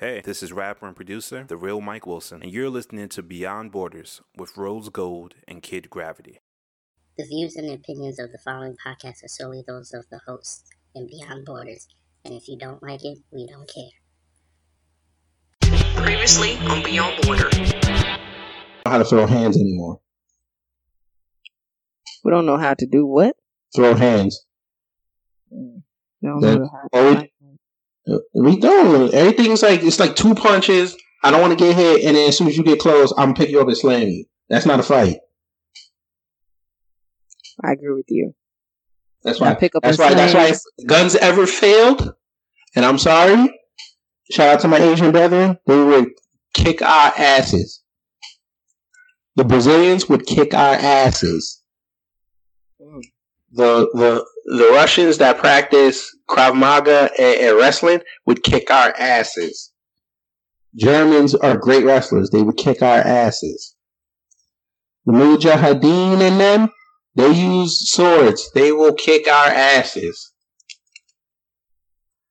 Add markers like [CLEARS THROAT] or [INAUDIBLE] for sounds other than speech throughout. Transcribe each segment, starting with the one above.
Hey, this is rapper and producer, The Real Mike Wilson, and you're listening to Beyond Borders with Rose Gold and Kid Gravity. The views and opinions of the following podcast are solely those of the hosts and Beyond Borders, and if you don't like it, we don't care. Previously on Beyond Border. how to throw hands anymore. We don't know how to do what? Throw hands. Mm. We don't That- know how oh, we- don't. Everything's like it's like two punches. I don't want to get hit, and then as soon as you get close, I'm gonna pick you up and slam you. That's not a fight. I agree with you. That's why. pick up That's why. That's why. guns ever failed, and I'm sorry. Shout out to my Asian brethren. They would kick our asses. The Brazilians would kick our asses. Mm. The the the Russians that practice Krav Maga and, and wrestling would kick our asses. Germans are great wrestlers. They would kick our asses. The Mujahideen and them, they use swords. They will kick our asses.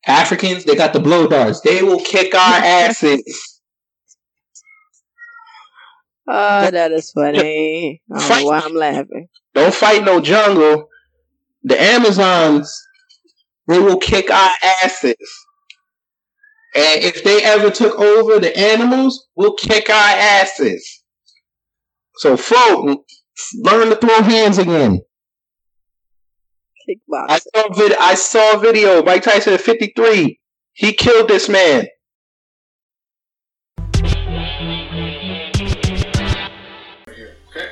Africans, they got the blow darts. They will kick our [LAUGHS] asses. Oh, that is funny. I don't Fight. know why I'm laughing. Don't fight no jungle. The Amazons, they will kick our asses. And if they ever took over the animals, we'll kick our asses. So, folk, learn to throw hands again. I saw a vid- I saw a video. Mike Tyson at 53. He killed this man. here, okay?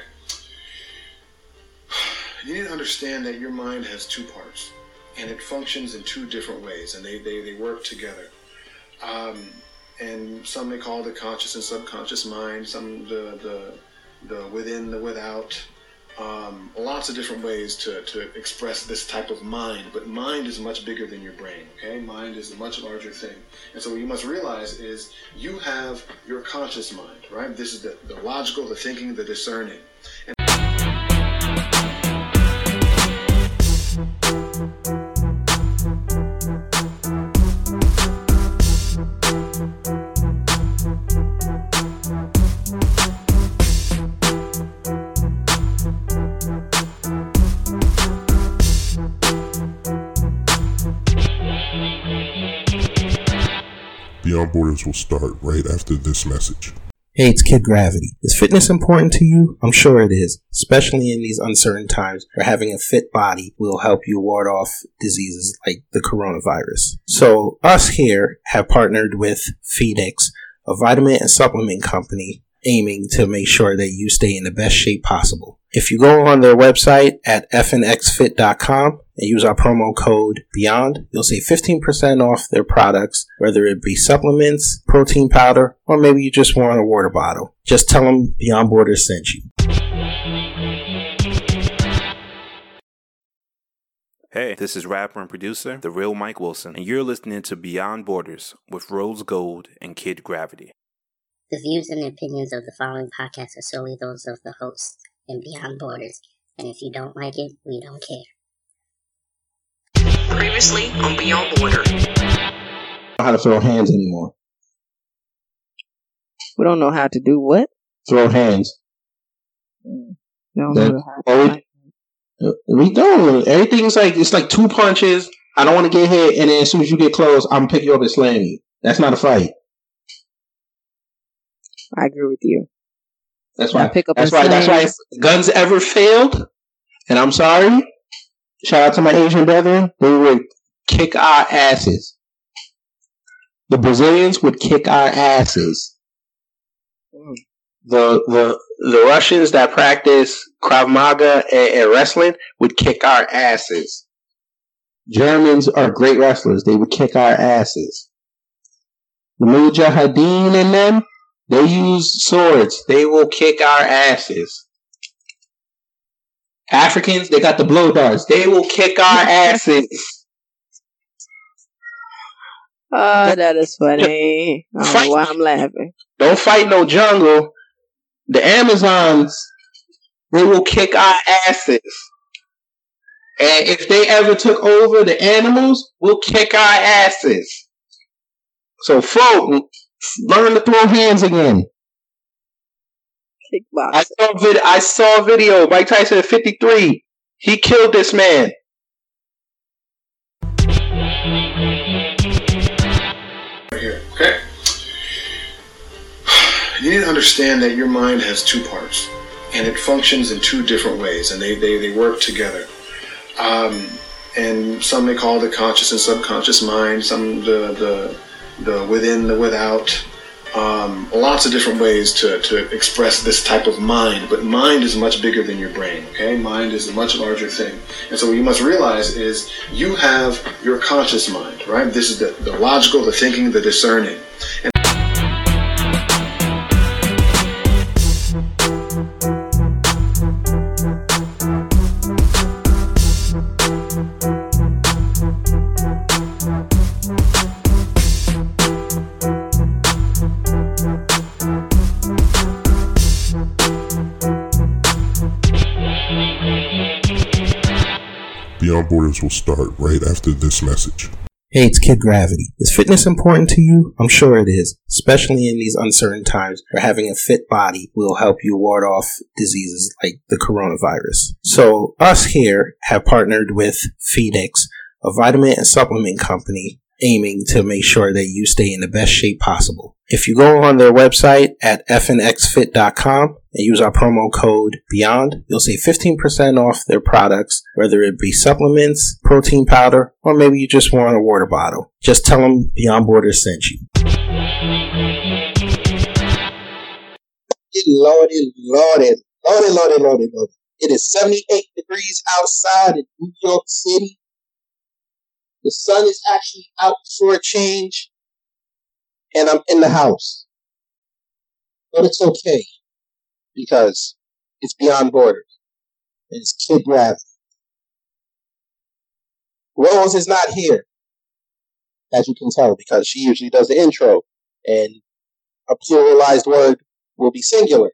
You need to understand that your mind has two parts, and it functions in two different ways, and they, they, they work together. Um, and some may call the conscious and subconscious mind, some the, the, the within, the without. Um, lots of different ways to, to express this type of mind, but mind is much bigger than your brain, okay? Mind is a much larger thing. And so what you must realize is you have your conscious mind, right? This is the, the logical, the thinking, the discerning. Beyond Borders will start right after this message. Hey, it's Kid Gravity. Is fitness important to you? I'm sure it is, especially in these uncertain times where having a fit body will help you ward off diseases like the coronavirus. So, us here have partnered with Phoenix, a vitamin and supplement company aiming to make sure that you stay in the best shape possible. If you go on their website at fnxfit.com and use our promo code BEYOND, you'll save 15% off their products, whether it be supplements, protein powder, or maybe you just want a water bottle. Just tell them Beyond Borders sent you. Hey, this is rapper and producer, The Real Mike Wilson, and you're listening to Beyond Borders with Rose Gold and Kid Gravity. The views and opinions of the following podcast are solely those of the hosts and Beyond Borders, and if you don't like it, we don't care. Previously on Beyond Border. How to throw hands anymore. We don't know how to do what? Throw hands. We don't know how oh, to We don't. Everything's like it's like two punches. I don't want to get hit, and then as soon as you get close, I'm gonna pick you up and slam you. That's not a fight. I agree with you. That's why. pick up That's why. That's why. Guns ever failed, and I'm sorry. Shout out to my Asian brethren. They would kick our asses. The Brazilians would kick our asses. The the the Russians that practice Krav Maga and, and wrestling would kick our asses. Germans are great wrestlers. They would kick our asses. The Mujahideen and them, they use swords. They will kick our asses. Africans, they got the blow darts. They will kick our [LAUGHS] asses. Oh, that is funny. I don't know why I'm laughing. Don't fight no jungle. The Amazons, they will kick our asses. And if they ever took over the animals, we'll kick our asses. So, folk, learn to throw hands again. Kickboxing. I saw a vid- I saw a video. Mike Tyson at 53. He killed this man. right here. Okay. [SIGHS] You need to understand that your mind has two parts, and it functions in two different ways, and they they, they work together. Um, and some may call the conscious and subconscious mind. Some the the the within, the without. Um, lots of different ways to, to express this type of mind, but mind is much bigger than your brain. Okay, mind is a much larger thing, and so what you must realize is you have your conscious mind, right? This is the, the logical, the thinking, the discerning. Beyond Borders will start right after this message. Hey, it's Kid Gravity. Is fitness important to you? I'm sure it is, especially in these uncertain times where having a fit body will help you ward off diseases like the coronavirus. So, us here have partnered with Phoenix, a vitamin and supplement company aiming to make sure that you stay in the best shape possible. If you go on their website at fnxfit.com and use our promo code BEYOND, you'll save 15% off their products, whether it be supplements, protein powder, or maybe you just want a water bottle. Just tell them Beyond Borders sent you. Lordy, lordy, lordy, lordy, lordy, lordy. It is 78 degrees outside in New York City. The sun is actually out for a change, and I'm in the house. But it's okay, because it's beyond borders. It's Kid. Rose is not here, as you can tell, because she usually does the intro, and a pluralized word will be singular.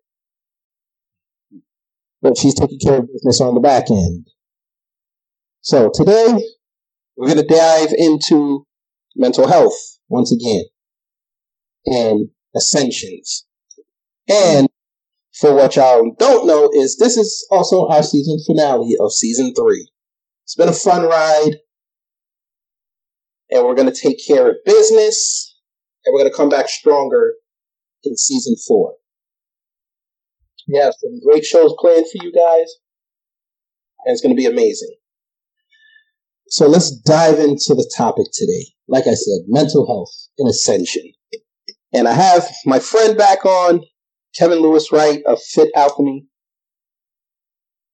But she's taking care of business on the back end. So today, we're going to dive into mental health once again and ascensions. And for what y'all don't know is this is also our season finale of season three. It's been a fun ride and we're to take care of business and we're to come back stronger in season four. We have some great shows planned for you guys and it's to be amazing. So let's dive into the topic today. Like I said, mental health and ascension. And I have my friend back on, Kevin Lewis Wright of Fit Alchemy.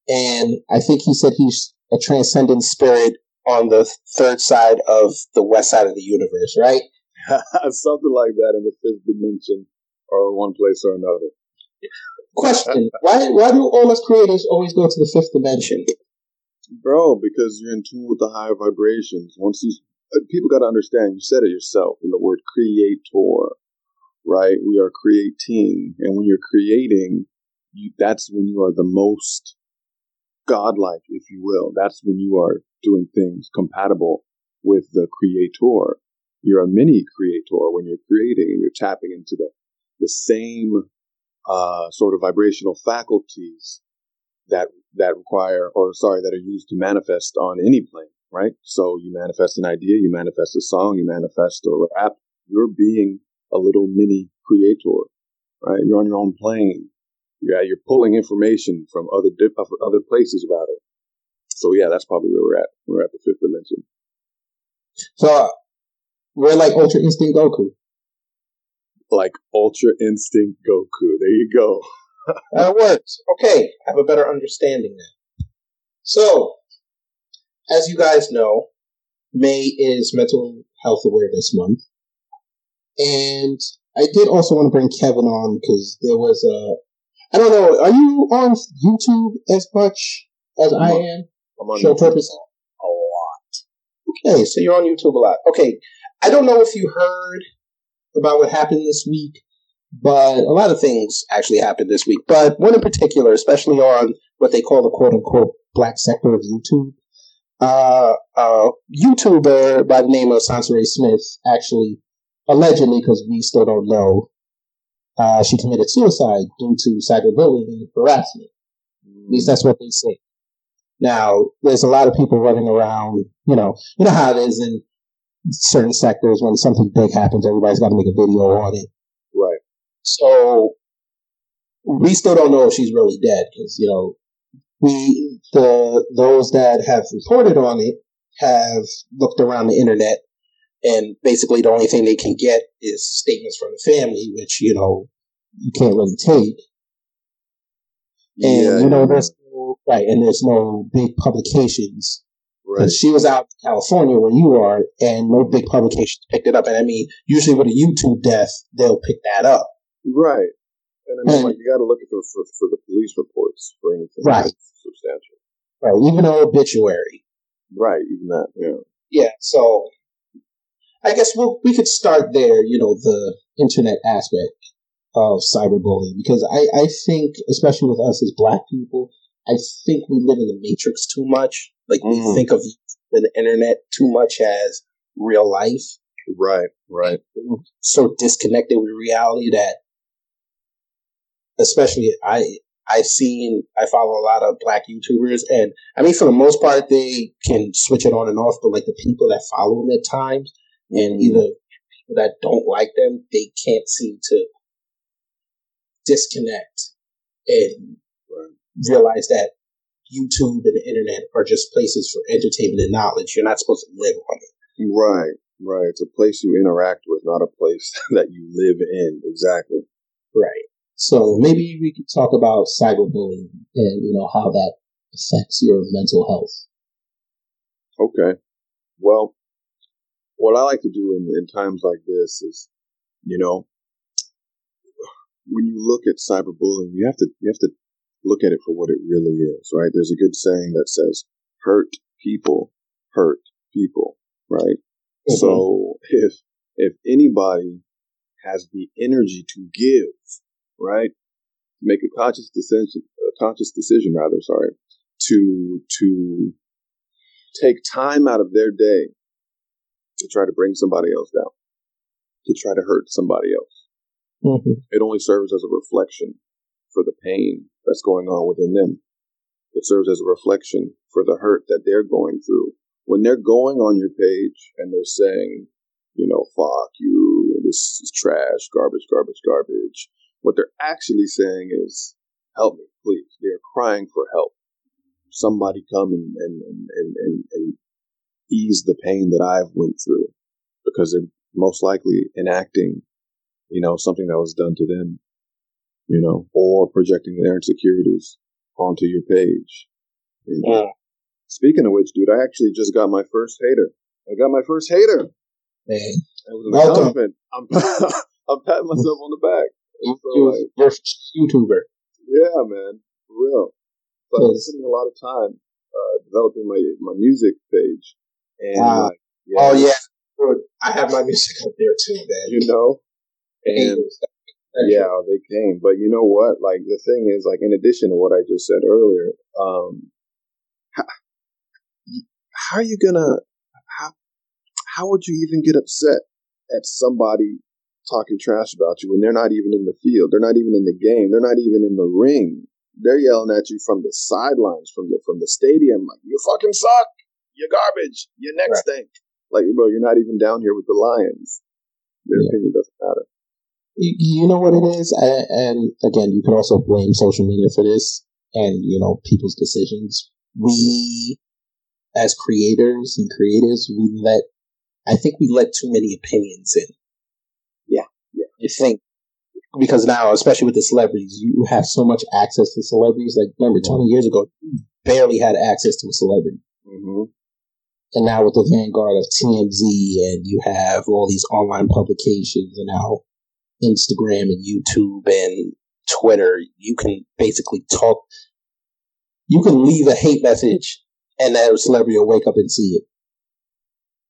And I think he said he's a transcendent spirit on the third side of the west side of the universe, right? [LAUGHS] Something like that in the fifth dimension or one place or another. Question. [LAUGHS] why why do all us creators always go to the fifth dimension? Bro, because you're in tune with the higher vibrations. Once these uh, people got to understand, you said it yourself in the word creator, right? We are creating, and when you're creating, you, that's when you are the most godlike, if you will. That's when you are doing things compatible with the creator. You're a mini creator when you're creating, and you're tapping into the the same uh, sort of vibrational faculties that that require, or sorry, that are used to manifest on any plane, right? So you manifest an idea, you manifest a song, you manifest a rap. You're being a little mini creator, right? You're on your own plane. Yeah, you're pulling information from other dip, other places about it. So yeah, that's probably where we're at. We're at the fifth dimension. So we're like Ultra Instinct Goku. Like Ultra Instinct Goku. There you go. [LAUGHS] That works. Okay, I have a better understanding now. So, as you guys know, May is Mental Health Awareness Month. And I did also want to bring Kevin on because there was a. I don't know, are you on YouTube as much as I'm I on- am? I'm on Show YouTube purpose? a lot. Okay, so you're on YouTube a lot. Okay, I don't know if you heard about what happened this week, but a lot of things actually happened this week. But one in particular, especially on what they call the quote unquote black sector of YouTube. Uh, a YouTuber by the name of Sansari Smith actually, allegedly, because we still don't know, uh, she committed suicide due to cyberbullying and harassment. At least that's what they say. Now, there's a lot of people running around, you know, you know how it is in certain sectors when something big happens, everybody's got to make a video on it. Right. So we still don't know if she's really dead because you know we the those that have reported on it have looked around the internet and basically the only thing they can get is statements from the family, which you know you can't really take. And Yeah, you know yeah. there's no right, and there's no big publications Right. she was out in California where you are, and no big publications picked it up. And I mean, usually with a YouTube death, they'll pick that up. Right. And I mean, And- like, you got to look at for, for the police reports for anything Right. substantial. Right, even an obituary. Right. Even that. Yeah. Yeah, so I guess we'll, we could start there, you know, the internet aspect of cyberbullying, because I, I think, especially with us as black people, I think we live in the matrix too much. Like, we Mhm. think of the internet too much as real life. Right. Right. So disconnected with reality that, especially I, I've seen, I follow a lot of black YouTubers, and I mean, for the most part, they can switch it on and off, but like the people that follow them at times, and either people that don't like them, they can't seem to disconnect and realize that YouTube and the internet are just places for entertainment and knowledge. You're not supposed to live on it. Right. Right. It's a place you interact with, not a place [LAUGHS] that you live in. Exactly. Right. So maybe we could talk about cyberbullying and, you know, how that affects your mental health. Okay. Well, what I like to do in, in times like this is, you know, when you look at cyberbullying, you have to you have to look at it for what it really is, right? There's a good saying that says, "Hurt people hurt people," right? Mm-hmm. So if if anybody has the energy to give, right, make a conscious decision, a conscious decision, rather, sorry, to to take time out of their day to try to bring somebody else down, to try to hurt somebody else. Mm-hmm. It only serves as a reflection for the pain that's going on within them. It serves as a reflection for the hurt that they're going through. When they're going on your page and they're saying, you know, fuck you, this is trash, garbage, garbage, garbage, what they're actually saying is, help me, please. They're crying for help. Somebody come and, and, and, and, and, and ease the pain that I've went through because they're most likely enacting, you know, something that was done to them, you know, or projecting their insecurities onto your page. you know. Mm. Speaking of which, dude, I actually just got my first hater. I got my first hater. Man, was Welcome. I'm, [LAUGHS] I'm patting myself on the back. So, like, you're YouTuber. yeah, man, for real. So I was Yes. spending a lot of time uh, developing my my music page, and Ah. like, yeah, Oh yeah, Dude, I have my music up there too, man. you know, and yeah, they came. But you know what? Like the thing is, like in addition to what I just said earlier, um, how, how are you gonna how how would you even get upset at somebody talking trash about you when they're not even in the field, they're not even in the game, they're not even in the ring. They're yelling at you from the sidelines, from the from the stadium, like you fucking suck, you're garbage, you next thing. Like, bro, you're not even down here with the Lions. Their opinion doesn't matter. You, you know what it is, I, and again, you can also blame social media for this, and you know people's decisions. We, as creators and creators, we let. I think we let too many opinions in. Yeah, yeah. I think because now, especially with the celebrities, you have so much access to celebrities. Like remember, twenty years ago, you barely had access to a celebrity. Mm-hmm. And now with the vanguard of TMZ and you have all these online publications and now Instagram and YouTube and Twitter, you can basically talk. you can leave a hate message and that celebrity will wake up and see it.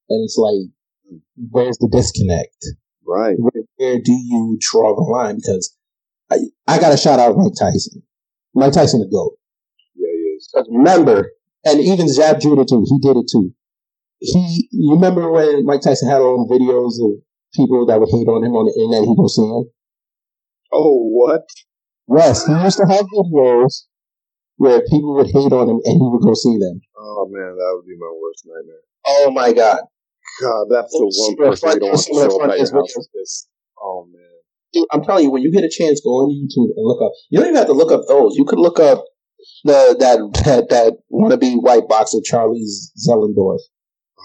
And it's like, where's the disconnect? Right. Where, where do you draw the line? Because I, I got to shout out Mike Tyson. Mike Tyson the GOAT. Yeah, he is. Remember, and even Zab Judah too, he did it too. He, you remember when Mike Tyson had all the videos of people that would hate on him on the internet, he was saying? Oh, what? Yes, he used to have videos where people would hate on him and he would go see them. Oh man, that would be my worst nightmare. Oh my god. God, that's the one of the person you don't want to fun- some of the show up at your house. This. Oh man. Dude, I'm telling you, when you get a chance, go on YouTube and look up. You don't even have to look up those. You could look up the that that, that wannabe white boxer Charlie Zelenoff.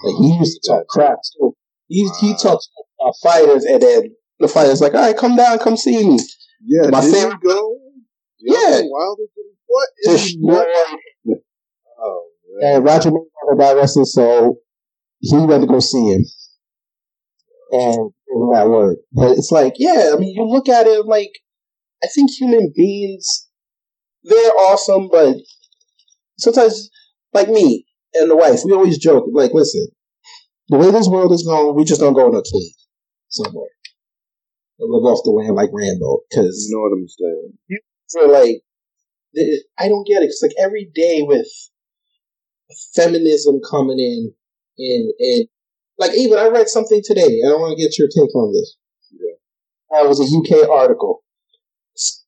Like, he used to talk crap too. He he talks about fighters, and then the fighter's like, "All right, come down, come see me." Yeah, my favorite. go? Yeah, Wilder what? Is Destroyed. Oh man. And Roger Mayweather got arrested, so he went to go see him. And that word. But it's like, yeah, I mean, you look at it like, I think human beings, they're awesome, but sometimes, like me and the wife, we always joke, like, listen, the way this world is going, we just don't go in a cave somewhere. And live off the land like Rambo, because You know what I'm saying? for like, I don't get it. It's like every day with feminism coming in, and and like even I read something today, and I want to get your take on this. Yeah, uh, it was a UK article.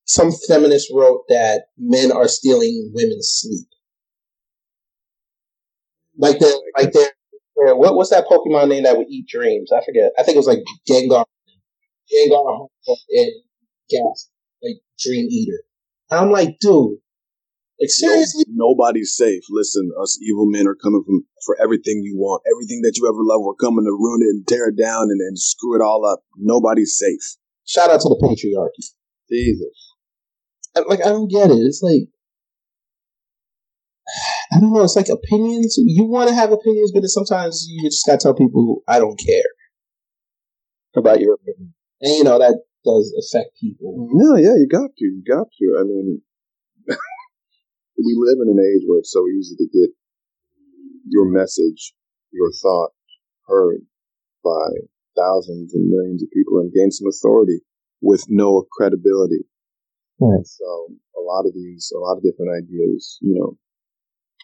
Some feminist wrote that men are stealing women's sleep, like the like their- what what's that Pokemon name that would eat dreams? I forget. I think it was like Gengar, Gengar, and Gas, like Dream Eater. I'm like, dude, like seriously? No, nobody's safe. Listen, us evil men are coming from for everything you want, everything that you ever love. We're coming to ruin it and tear it down and, and screw it all up. Nobody's safe. Shout out to the patriarchy. Jesus. I- Like I don't get it. It's like I don't know. It's like opinions. You want to have opinions, but sometimes you just gotta tell people I don't care about your opinion, and you know that does affect people. No, yeah, you got to. You got to. I mean, [LAUGHS] we live in an age where it's so easy to get your message, your thought heard by thousands and millions of people and gain some authority with no credibility. Right. So a lot of these, a lot of different ideas, you know,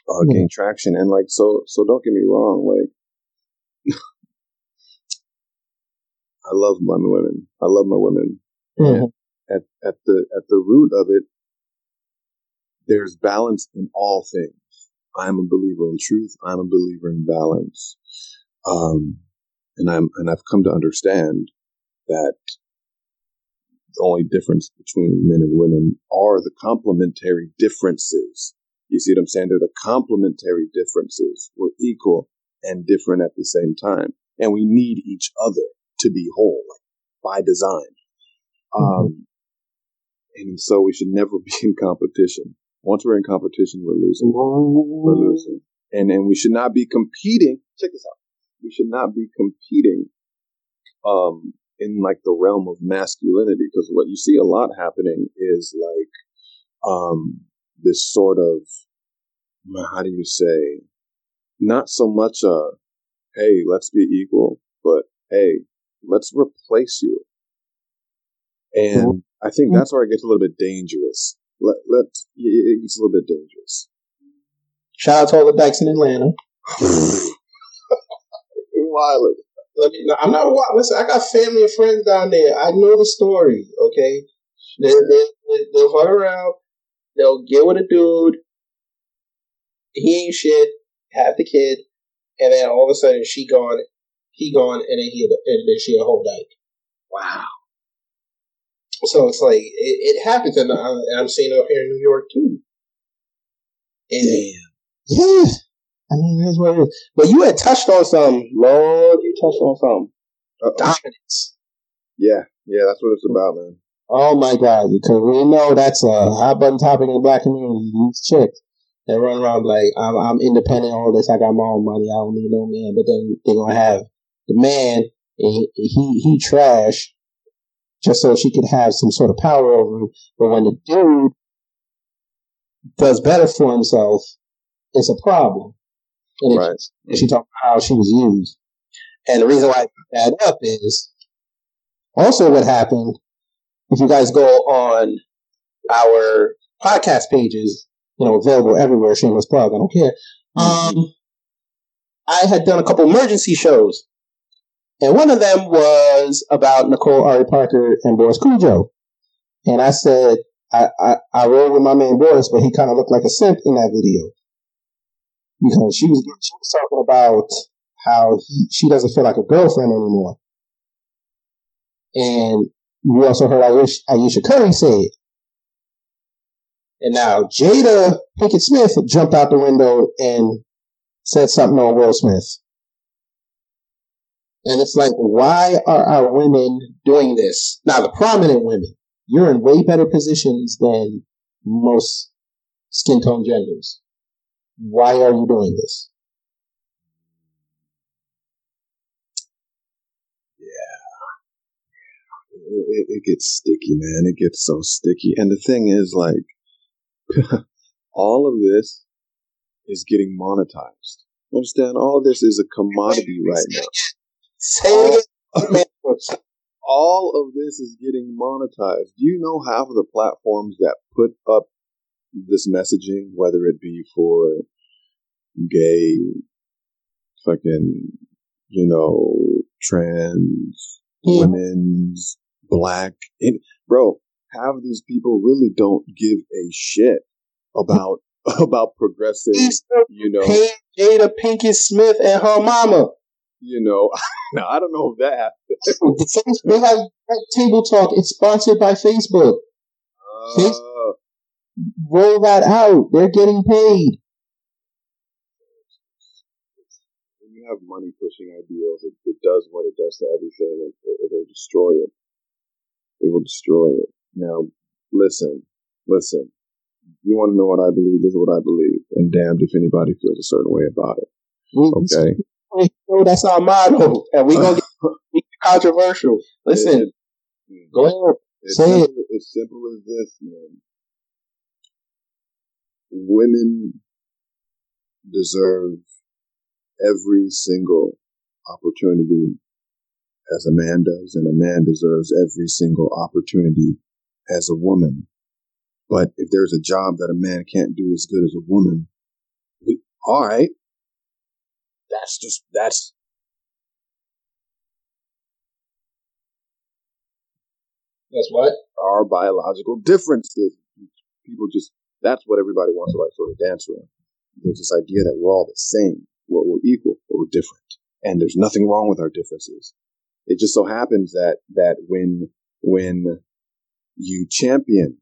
uh, gain traction. And like, so, so don't get me wrong. Like, [LAUGHS] I love my women. I love my women. Mhm. At, at the, at the root of it, there's balance in all things. I'm a believer in truth. I'm a believer in balance. Um, and I'm, and I've come to understand that the only difference between men and women are the complementary differences. You see what I'm saying? They're the complementary differences. We're equal and different at the same time. And we need each other to be whole by design. Um, and so we should never [LAUGHS] be in competition. Once we're in competition, we're losing. We're losing. And, and we should not be competing. Check this out. We should not be competing, um, in like the realm of masculinity because what you see a lot happening is like, um, this sort of, how do you say, not so much a, hey, let's be equal, but hey, let's replace you. And I think that's where it gets a little bit dangerous. Let, let, it gets a little bit dangerous. Shout out to all the dykes in Atlanta. [LAUGHS] Wild. Let me, no, I'm not wild. Listen, I got family and friends down there. I know the story. Okay, they, they, they, they'll fuck around. They'll get with a dude. He ain't shit. Have the kid, and then all of a sudden she gone, he gone, and then he and then she a whole dyke. Wow. So it's like it, it happens, and I'm, I'm seeing it up here in New York too. And yeah, I mean that's what it is. But you had touched on something, Lord. You touched on something. Uh, Dominance. Yeah, yeah, that's what it's about, man. Oh my God! Because we know that's a hot button topic in the black community. These chicks that run around like I'm, I'm independent. All this, I got my own money. I don't need no man. But then they're gonna have the man. And he, he he trash, just so she could have some sort of power over him. But when the dude does better for himself, it's a problem. And, right. and she talked about how she was used. And the reason why I put that up is also what happened. If you guys go on our podcast pages, you know, available everywhere, shameless plug, I don't care. Um, I had done a couple emergency shows. And one of them was about Nicole Ari Parker and Boris Kodjoe. And I said, I, I, I rode with my man Boris, but he kind of looked like a simp in that video. Because she was, she was talking about how he, she doesn't feel like a girlfriend anymore. And you also heard Ayesha Curry say it. And now Jada Pinkett Smith jumped out the window and said something on Will Smith. And it's like, why are our women doing this? Now, the prominent women, you're in way better positions than most skin tone genders. Why are you doing this? it, it gets sticky, man. It gets so sticky. And the thing is, like, [LAUGHS] all of this is getting monetized. Understand? All of this is a commodity right now. Say it all of this is getting monetized. Do you know half of the platforms that put up this messaging, whether it be for gay, fucking, you know, trans, mm. women's, black. Bro, half of these people really don't give a shit about [LAUGHS] about progressive. You know, Jada Pinkett Smith and her mama. You know, [LAUGHS] now I don't know if that happens. [LAUGHS] they have table talk. It's sponsored by Facebook. Uh, Facebook. Roll that out. They're getting paid. When you have money pushing ideals, it, it does what it does to everything. It, it'll destroy it. It will destroy it. Now, listen, listen. You want to know what I believe? This is what I believe. And damned if anybody feels a certain way about it. Mm-hmm. Okay. Oh, that's our motto. And we're going [LAUGHS] to get controversial. Listen, it, go ahead. It's Say simple, it. It's simple as this, man. Women deserve every single opportunity as a man does, and a man deserves every single opportunity as a woman. But if there's a job that a man can't do as good as a woman, we, all right, that's just that's that's what our biological differences. People just that's what everybody wants to like sort of dance around. There's this idea that we're all the same, we're, we're equal, but we're different, and there's nothing wrong with our differences. It just so happens that, that when, when you champion,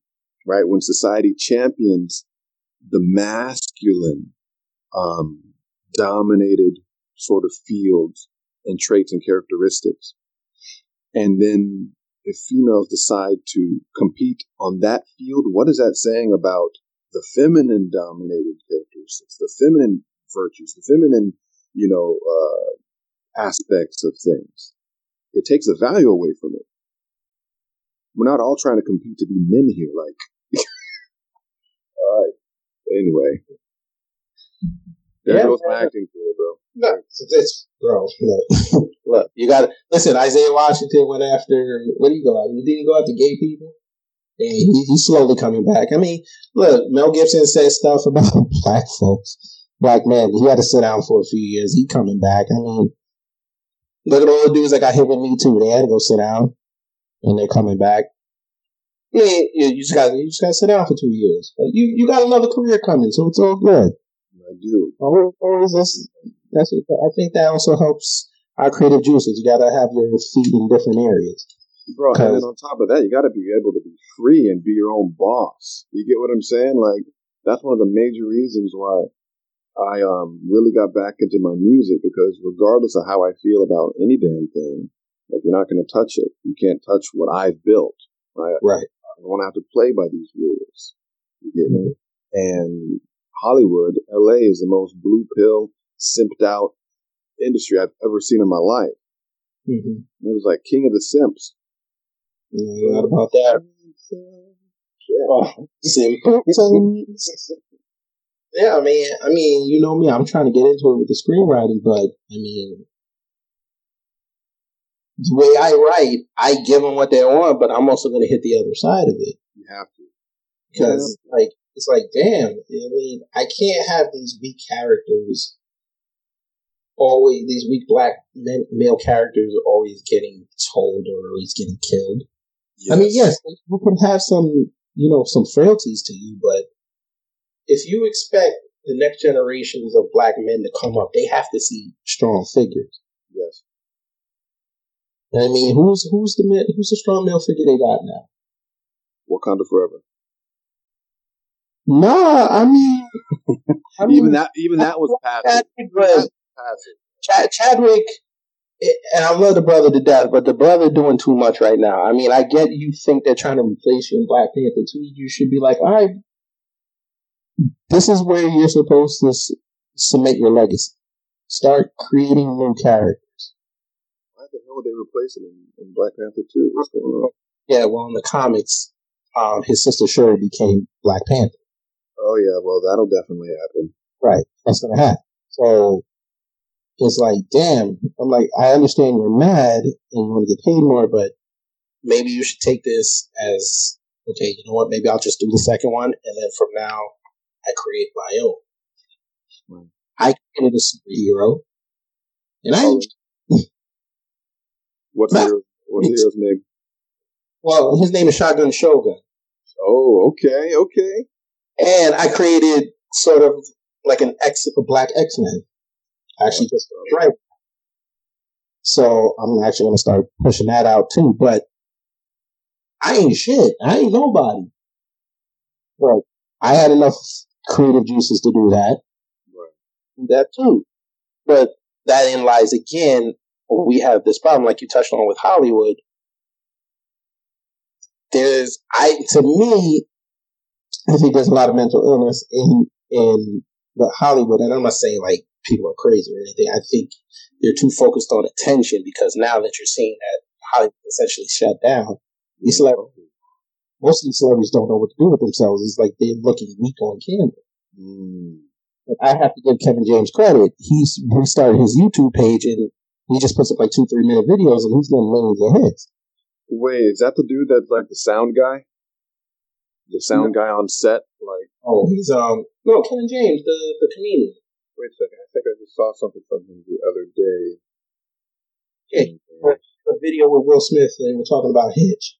right, when society champions the masculine, um, dominated sort of fields and traits and characteristics, and then if females decide to compete on that field, what is that saying about the feminine dominated characteristics, the feminine virtues, the feminine, you know, uh, aspects of things? it takes the value away from it. We're not all trying to compete to be men here. Like, [LAUGHS] all right. Anyway, there yeah, goes my acting career, bro. No, it's, bro. Look, [LAUGHS] look, you got to listen. Isaiah Washington went after. What do you go after? Did he go after gay people? And he, he's slowly coming back. I mean, look, Mel Gibson said stuff about [LAUGHS] black folks, black men. He had to sit down for a few years. He coming back. I mean, Look at all the dudes that got hit with me too. They had to go sit down, and they're coming back. Yeah, you just got you just got to sit down for two years. But you you got another career coming, so it's all good. I do. Always, that's that's I think that also helps our creative juices. You got to have your feet in different areas. Bro, and then on top of that, you got to be able to be free and be your own boss. You get what I'm saying? Like that's one of the major reasons why I um, really got back into my music because regardless of how I feel about any damn thing, like you're not going to touch it. You can't touch what I've built. Right. Right. I don't want to have to play by these rules. You get me? And Hollywood, LA is the most blue pill, simped out industry I've ever seen in my life. Mm-hmm. It was like King of the Simps. Yeah, about that. Oh, [LAUGHS] yeah, I mean, I mean, you know me. I'm trying to get into it with the screenwriting, but I mean, the way I write, I give them what they want, but I'm also going to hit the other side of it You have to. because, like, it's like, damn. I mean, I can't have these weak characters. Always, these weak black men, male characters are always getting told or always getting killed. I mean, yes, you can have some, you know, some frailties to you, but if you expect the next generations of black men to come up, they have to see strong figures. Yes. I mean, who's who's the who's the strong male figure they got now? Wakanda forever. Nah, I mean, [LAUGHS] I mean, even that, even that was passive. Chadwick. Chad, Chadwick, and I love the brother to death, but the brother doing too much right now. I mean, I get you think they're trying to replace you in Black Panther too. You should be like, all right, this is where you're supposed to cement your legacy. Start creating new characters. Why the hell would they replace it in, Black Panther 2? What's going on? Yeah, well, in the comics, um, his sister Shuri became Black Panther. Oh yeah, well that'll definitely happen. Right. That's gonna happen. So it's like, damn. I'm like, I understand you're mad and you want to get paid more, but maybe you should take this as okay. You know what? Maybe I'll just do the second one, and then from now, I create my own. Right. I created a superhero, and I What's the hero, what's the hero's name? well, his name is Shotgun Shogun, Oh, okay, okay. and I created sort of like an X, a black X Men. Actually, just right. So I'm actually going to start pushing that out too. But I ain't shit. I ain't nobody. But I had enough creative juices to do that. Do That too. But that in lies again. We have this problem, like you touched on with Hollywood. There's, I to me, I think there's a lot of mental illness in in the Hollywood, and I'm not saying like people are crazy or anything. I think they're too focused on attention because now that you're seeing that Hollywood essentially shut down, these celebrities, most of these celebrities don't know what to do with themselves. It's like they're looking weak on camera. Mm. But I have to give Kevin James credit. He's restarted his YouTube page and he just puts up like two, three minute videos and he's getting millions of hits. Wait, is that the dude that's like the sound guy? The sound guy on set? Like, Oh, he's um no Kevin James, the the comedian. wait a second, I think I just saw something from him the other day. Yeah, a video with Will Smith and we're talking about Hitch.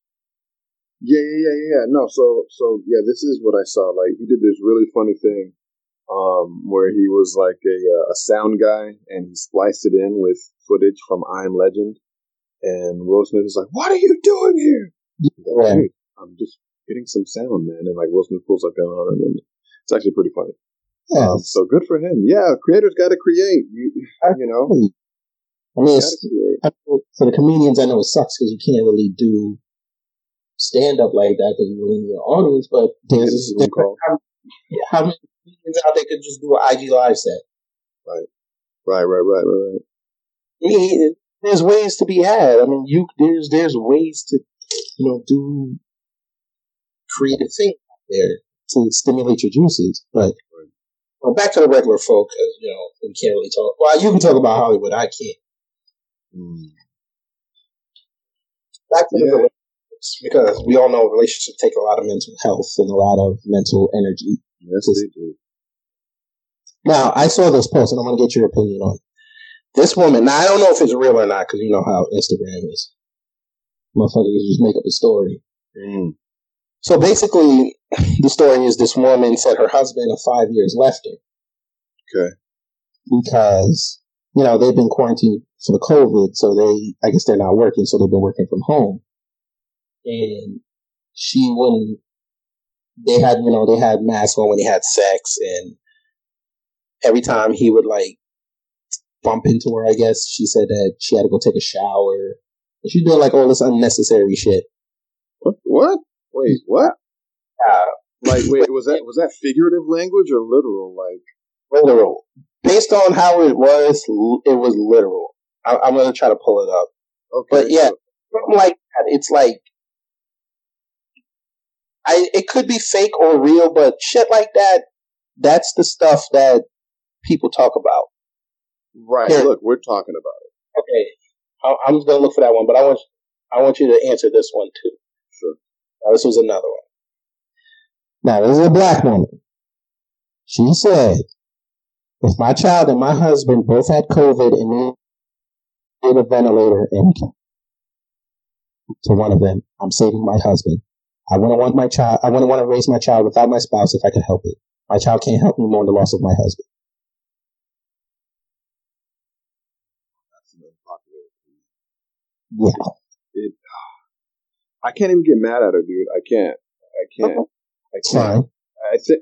Yeah, yeah, yeah, yeah. No, so, so yeah, this is what I saw. Like, he did this really funny thing, um, where he was like a uh, a sound guy, and he spliced it in with footage from I Am Legend, and Will Smith is like, "What are you doing here?" Like, Yeah. "Dude, I'm just getting some sound, man. And like Will Smith pulls gun on him, and it's actually pretty funny. Yeah, Um, so good for him. Yeah, creators got to create. You, you know, I mean. I for the comedians, I know it sucks because you can't really do stand up like that because you really need an audience. But there's This is what we call- how, how many comedians out there could just do an IG live set? Right, right, right, right, right. I there's ways to be had. I mean, you there's there's ways to you know do creative things out there to stimulate your juices. But well, back to the regular folk, because you know we can't really talk. Well, you can talk about Hollywood. I can't. Mm. back to the Yeah. relationships because we all know relationships take a lot of mental health and a lot of mental energy. Yes, they do. Now, I saw this post and I'm going to get your opinion on it. This woman, now I don't know if it's real or not because you know how Instagram is. Motherfuckers just make up a story. Mm. So basically, the story is this woman said her husband of five years left her Okay. because, you know, they've been quarantined for the COVID, so they, I guess they're not working, so they've been working from home. And she wouldn't, they had, you know, they had masks on when they had sex, and every time he would, like, bump into her, I guess, she said that she had to go take a shower. And she doing, like, all this unnecessary shit. What? What? Wait, what? Uh, Like, wait, [LAUGHS] was that was that figurative language or literal? Like, literal. Based on how it was, it was literal. I, I'm gonna try to pull it up. okay, But yeah, so- like that. It's like I it could be fake or real, but shit like that, that's the stuff that people talk about. Right. Here. Look, we're talking about it. Okay, I- I'm just gonna look for that one, but I want I want you to answer this one too. Sure. Now, this was another one. Now this is a black woman. She said, "If my child and my husband both had COVID and need a ventilator and to one of them, I'm saving my husband. I wouldn't want my child. I wouldn't want to raise my child without my spouse if I could help it. My child can't help me mourn the loss of my husband." That's an unpopular opinion. Yeah. It, I can't even get mad at her, dude. I can't. I can't. I It's can't. fine. I think.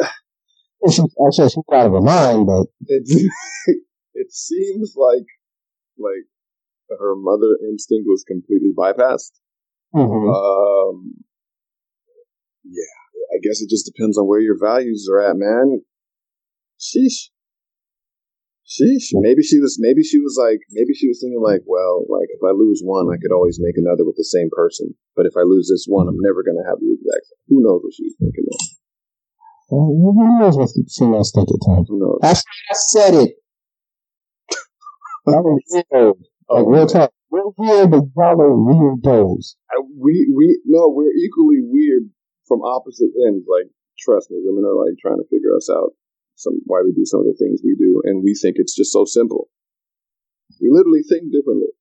Uh, [SIGHS] She, I said she's out of her mind, but it, [LAUGHS] it seems like like her mother instinct was completely bypassed. mhm. Um, yeah, I guess it just depends on where your values are at, man. Sheesh. Sheesh. Maybe she was. Maybe she was like. Maybe she was thinking like, well, like if I lose one, I could always make another with the same person. But if I lose this one, I'm never gonna have the exact. Who knows what she was thinking? Of. Well, who knows what females think at times? Who knows? That's I said it. [LAUGHS] Was weird. Oh, like real talk. Real weird, but y'all are weirdos. I- we we no, we're equally weird from opposite ends. Like, trust me, women are like trying to figure us out. Some why we do some of the things we do, and we think it's just so simple. We literally think differently.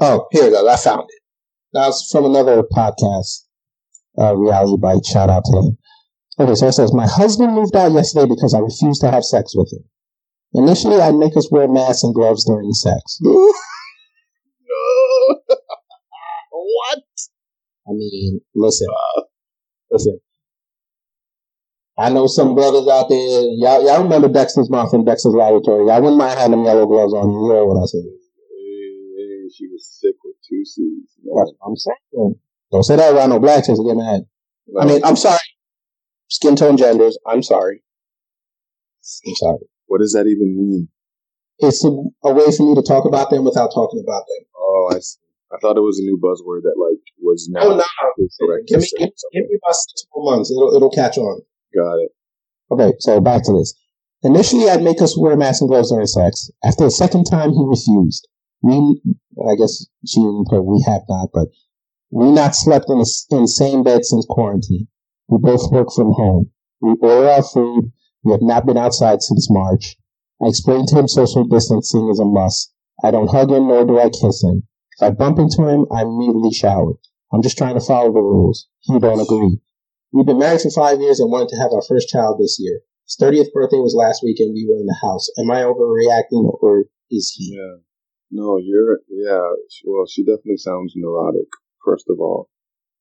Oh, here it goes. I found it. That's from another podcast, uh, Reality Bite. Shout out to him. Okay, so it says, My husband moved out yesterday because I refused to have sex with him. Initially, I'd make us wear masks and gloves during sex. [LAUGHS] No. [LAUGHS] what? I mean, listen, listen. I know some brothers out there. Y'all, y'all remember Dexter's Mouth and Dexter's Laboratory. Y'all wouldn't mind having them yellow gloves on. You hear what I said? Hey, she was sick with two C's. That's what I'm saying. Don't say that around no black chicks and get mad. I mean, I'm sorry. Skin tone genders. I'm sorry. I'm sorry. what does that even mean? It's a, a way for me to talk about them without talking about them. Oh, I see. I thought it was a new buzzword that like was oh, now. Oh no! Give me, give, give me about six more months. It'll it'll catch on. Got it. Okay, so back to this. Initially, I'd make us wear masks and gloves during sex. After the second time, he refused. We, I guess she didn't put we have not, but we not slept in the in same bed since quarantine. We both work from home. We order our food. We have not been outside since March. I explained to him social distancing is a must. I don't hug him nor do I kiss him. If I bump into him, I immediately shower. I'm just trying to follow the rules. He don't agree. We've been married for five years and wanted to have our first child this year. His 30th birthday was last week and we were in the house. Am I overreacting or is he? Yeah. No, you're, yeah. Well, she definitely sounds neurotic, first of all.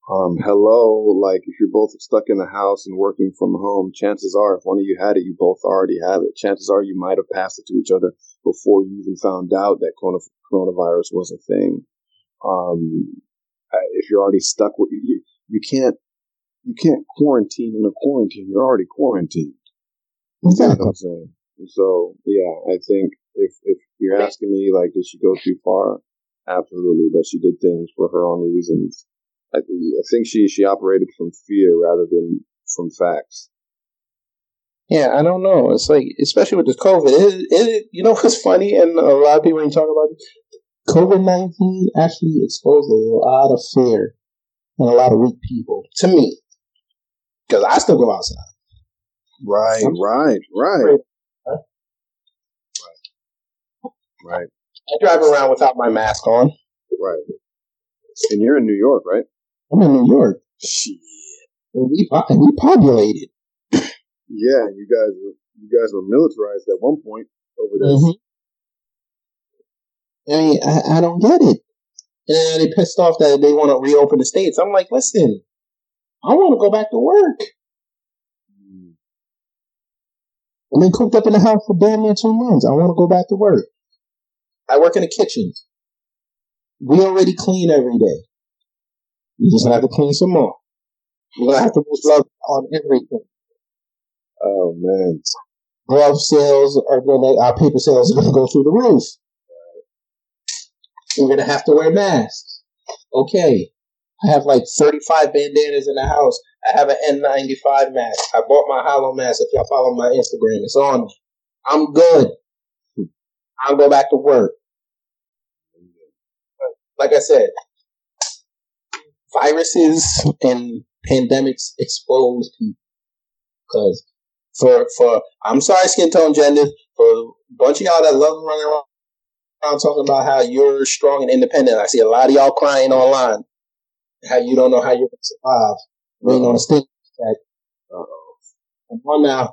Um, hello, like if you're both stuck in the house and working from home, chances are if one of you had it, you both already have it. Chances are you might have passed it to each other before you even found out that coronavirus was a thing. Um, if you're already stuck with you, you can't, you can't quarantine in a quarantine. You're already quarantined. You know Exactly. what I'm saying? So yeah, I think if if you're asking me like did she go too far? Absolutely, but she did things for her own reasons. I, I think she she operated from fear rather than from facts. Yeah, I don't know. It's like, especially with this COVID, it, it, you know what's funny? And a lot of people ain't talking about it. COVID 19 actually exposed a lot of fear and a lot of weak people to me. Because I still go outside. Right, I'm- right, right, right, I drive around without my mask on. right. And you're in New York, right? I'm in New York. Shit. And we, and we populated. Yeah, you guys were you guys were militarized at one point over this. Mhm. I mean, I, I don't get it. And they pissed off that they want to reopen the states. I'm like, listen, I want to go back to work. Mm. I've been cooped up in the house for damn near two months. I want to go back to work. I work in the kitchen. We already clean every day. You just have to clean some more. We're gonna have to put gloves on everything. Oh man, Glove sales are gonna, our paper sales are gonna go through the roof. We're gonna have to wear masks. Okay. I have like 35 bandanas in the house. I have an N95 mask. I bought my hollow mask. If y'all follow my Instagram, it's on. me. I'm good. I'll go back to work. Like I said, viruses and pandemics expose people. Cause for, for, I'm sorry, skin tone genders, for a bunch of y'all that love running around around talking about how you're strong and independent. I see a lot of y'all crying online. How you don't know how you're going to survive. Waiting on a stimulus check. Uh-oh. Come on now.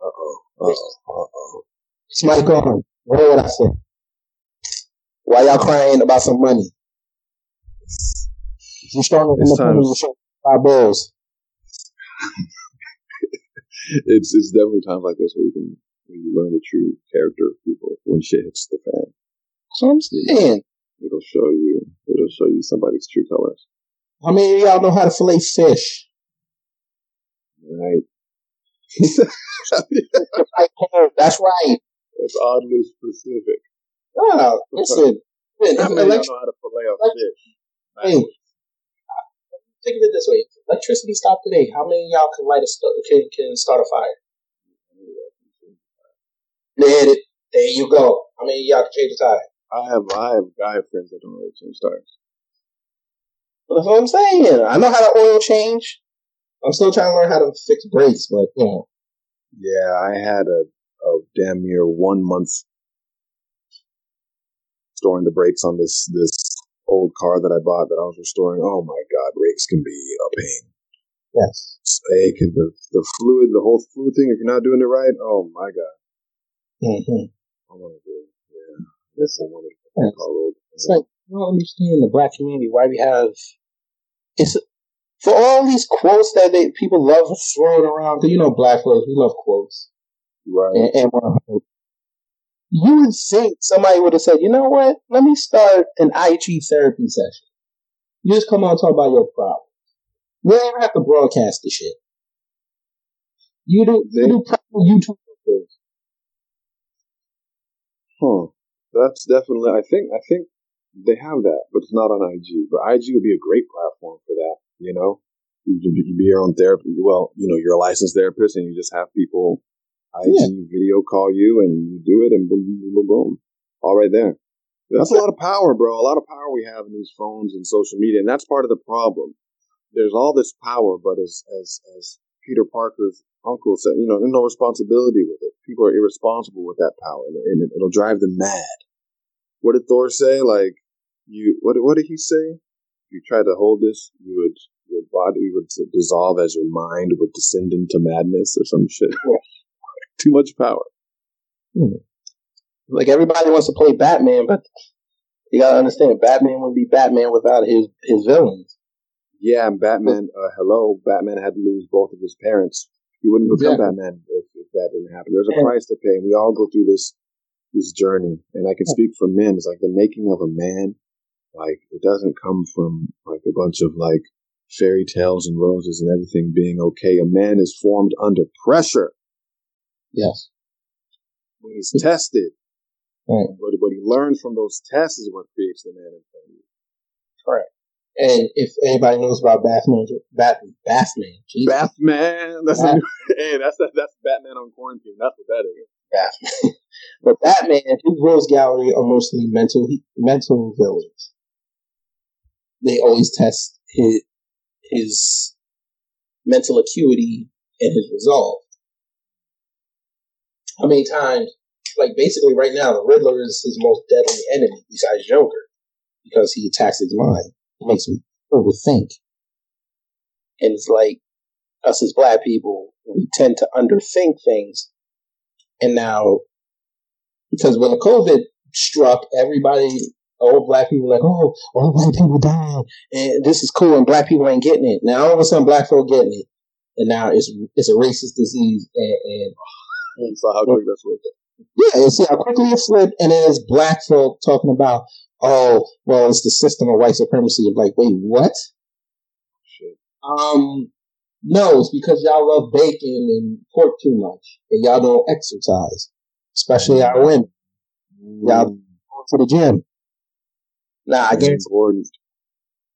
Uh-oh. Uh-oh. Uh-oh. It's my gone. What would I say? Why y'all crying about some money? You're strong and It's independent. time- You show five bills. [LAUGHS] It's it's definitely times like this where you can where you learn the true character of people when shit hits the fan. What I'm saying. It'll show you it'll show you somebody's true colors. How many of y'all know how to fillet fish? Right? [LAUGHS] That's right. That's oddly specific. Ah, listen. listen, How many elect- know how to fillet a fish? Hey, think of it this way: electricity stopped today. How many of y'all can light a sto- can can start a fire? There, it- there you go. How many of y'all can change a tire? I have I have guy friends that don't really change tires. That's what I'm saying. I know how to oil change. I'm still trying to learn how to fix brakes, but you know, Yeah, I had a, a damn near one month storing the brakes on this this old car that I bought that I was restoring. Oh my god, brakes can be a pain. yes. The the fluid, the whole fluid thing. If you're not doing it right, oh my god, hmm to Yes. call It's like I don't understand the black community why we have it's for all these quotes that they people love throwing around. you know, black folks we love quotes. right. and, and uh, you would think somebody would have said, you know what? Let me start an IG therapy session. You just come on and talk about your problems. We don't even have to broadcast the shit. You do, you do proper YouTube videos. Huh. That's definitely. I think. I think they have that, but it's not on IG. But IG would be a great platform for that. You know, you can be, your own therapist. Well, you know, you're a licensed therapist, and you just have people IG video call you, and you do it, and boom, boom, boom, boom, all right there. That's a lot of power, bro. A lot of power we have in these phones and social media, and that's part of the problem. There's all this power, but as as as Peter Parker's uncle said, you know, there's no responsibility with it. People are irresponsible with that power, and, and it'll drive them mad. What did Thor say? Like, you, what, what did he say? If you try to hold this, you would, your body would dissolve as your mind would descend into madness or some shit. [LAUGHS] Too much power. Like everybody wants to play Batman, but you gotta understand, Batman wouldn't be Batman without his his villains. Yeah, and Batman, uh, hello, Batman had to lose both of his parents. He wouldn't become Exactly. Batman if that didn't happen. There's a price to pay, and we all go through this this journey. And I can speak for men. It's like the making of a man. Like it doesn't come from like a bunch of like fairy tales and roses and everything being okay. A man is formed under pressure Yes. when he's tested. Right. What, what he learns from those tests is what creates the man in front of you. Correct. And if anybody knows about Batman, Bat, Batman, Jesus, Batman. That's a [LAUGHS] hey, that's that's Batman on quarantine. That's what that is. Batman. [LAUGHS] but Batman, his rogues gallery are mostly mental mental villains. They always test his his mental acuity and his resolve. How many times, like basically right now, the Riddler is his most deadly enemy besides Joker because he attacks his mind. It makes me overthink. And it's like us as black people, we tend to underthink things. And now, because when the COVID struck, everybody, all black people were like, oh, all white people dying, and this is cool, and black people ain't getting it. Now all of a sudden, black folk getting it, and now it's it's a racist disease, and, and You saw how quick that's with. yeah, and see how quickly it flipped, and then it's black folk talking about, oh, well, it's the system of white supremacy. I'm like, wait, what? Shit. Um, no, it's because y'all love bacon and pork too much, and y'all don't exercise, especially our women. Y'all go to the gym. Nah, I guarantee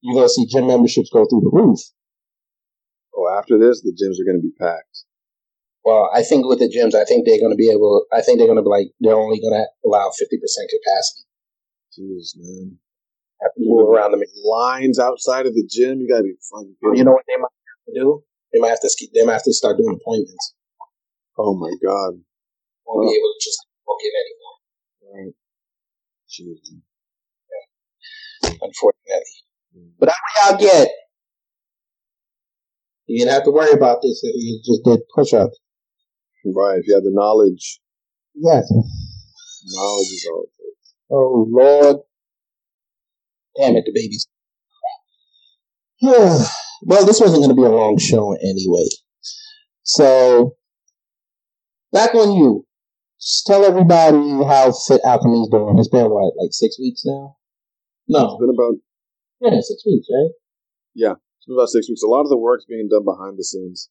you're gonna see gym memberships go through the roof. Oh, after this, the gyms are going to be packed. Well, I think with the gyms, I think they're gonna be able. I think they're gonna be like they're only gonna allow fifty percent capacity. Jeez, man. Have to move around them. Lines outside of the gym, you gotta be fucking kidding. You know what they might have to do? They might have to. ski- They might have to start doing appointments. Oh my god. Won't be able to just book it anymore. Right. Jeez. Yeah. Unfortunately, mm. but that's what y'all get. You didn't have to worry about this if you just did push ups. Right. If you had the knowledge, Yes. knowledge is all. Oh Lord. Damn it, the babies. [SIGHS] well, this wasn't going to be a long show anyway. So, back on you. Just tell everybody how Fit Alchemy's doing. It's been what, like six weeks now? No. It's been about Yeah, six weeks, right? yeah, it's been about six weeks. A lot of the work's being done behind the scenes.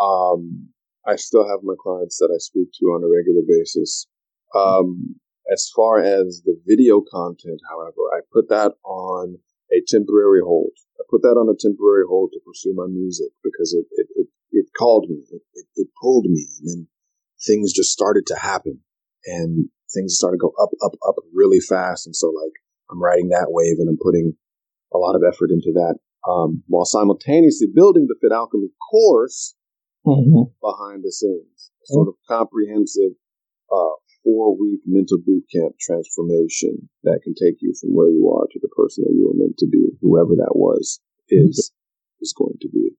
Um, I still have my clients that I speak to on a regular basis. Um, as far as the video content, however, I put that on a temporary hold. I put that on a temporary hold to pursue my music because it it it, it called me, it, it, it pulled me, and then things just started to happen, and things started to go up, up, up really fast. And so, like, I'm riding that wave, and I'm putting a lot of effort into that, um, while simultaneously building the Fit Alchemy course Mm-hmm. behind the scenes, a sort of comprehensive uh, four week mental boot camp transformation that can take you from where you are to the person that you were meant to be, whoever that was is is going to be.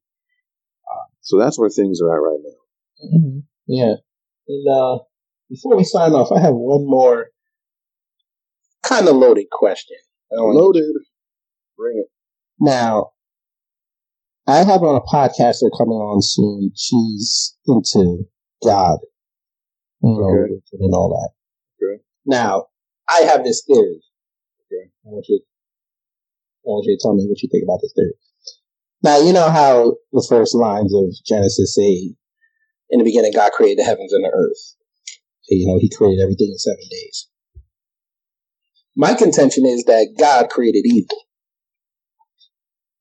Uh, so that's where things are at right now. Mhm. Yeah. And uh, before we sign off, I have one more kind of loaded question. Loaded, bring it. Now, I have on a podcaster coming on soon. She's into God, Okay. and all that. Okay. Now, I have this theory. Okay. I want you, I want you to tell me what you think about this theory. Now, you know how the first lines of Genesis say, "In the beginning, God created the heavens and the earth." So, you know, He created everything in seven days. My contention is that God created evil.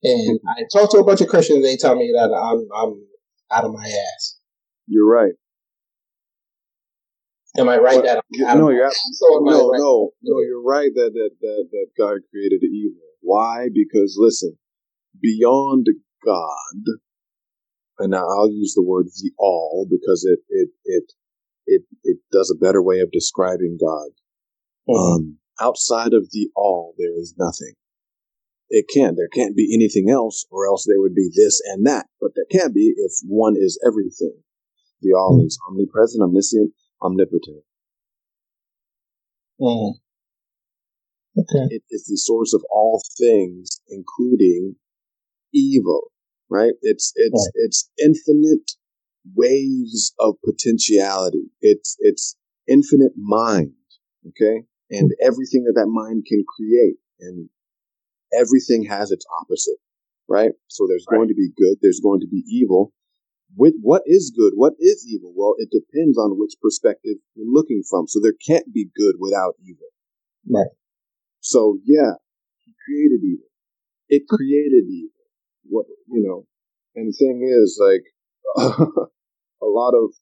And I talk to a bunch of Christians, they tell me that I'm I'm out of my ass. You're right. Am I right Well, that you- I'm out of no, you're So no, right? no, no. You're right that that that that God created evil. Why? Because listen, beyond God, and I'll use the word the all because it it it it it does a better way of describing God. Mhm. Um, outside of the all, there is nothing. It can't. There can't be anything else, or else there would be this and that. But there can't be if one is everything. The all is omnipresent, omniscient, omnipotent. Mhm. Okay. It is the source of all things, including evil. Right? It's it's it's infinite waves of potentiality. It's it's infinite mind. Okay, and everything that that mind can create, and everything has its opposite. Right? So there's going to be good. There's going to be evil. With what is good? What is evil? Well, it depends on which perspective you're looking from. So there can't be good without evil. Right. So yeah, he created evil. It created evil. What you know, and the thing is, like, [LAUGHS] a lot of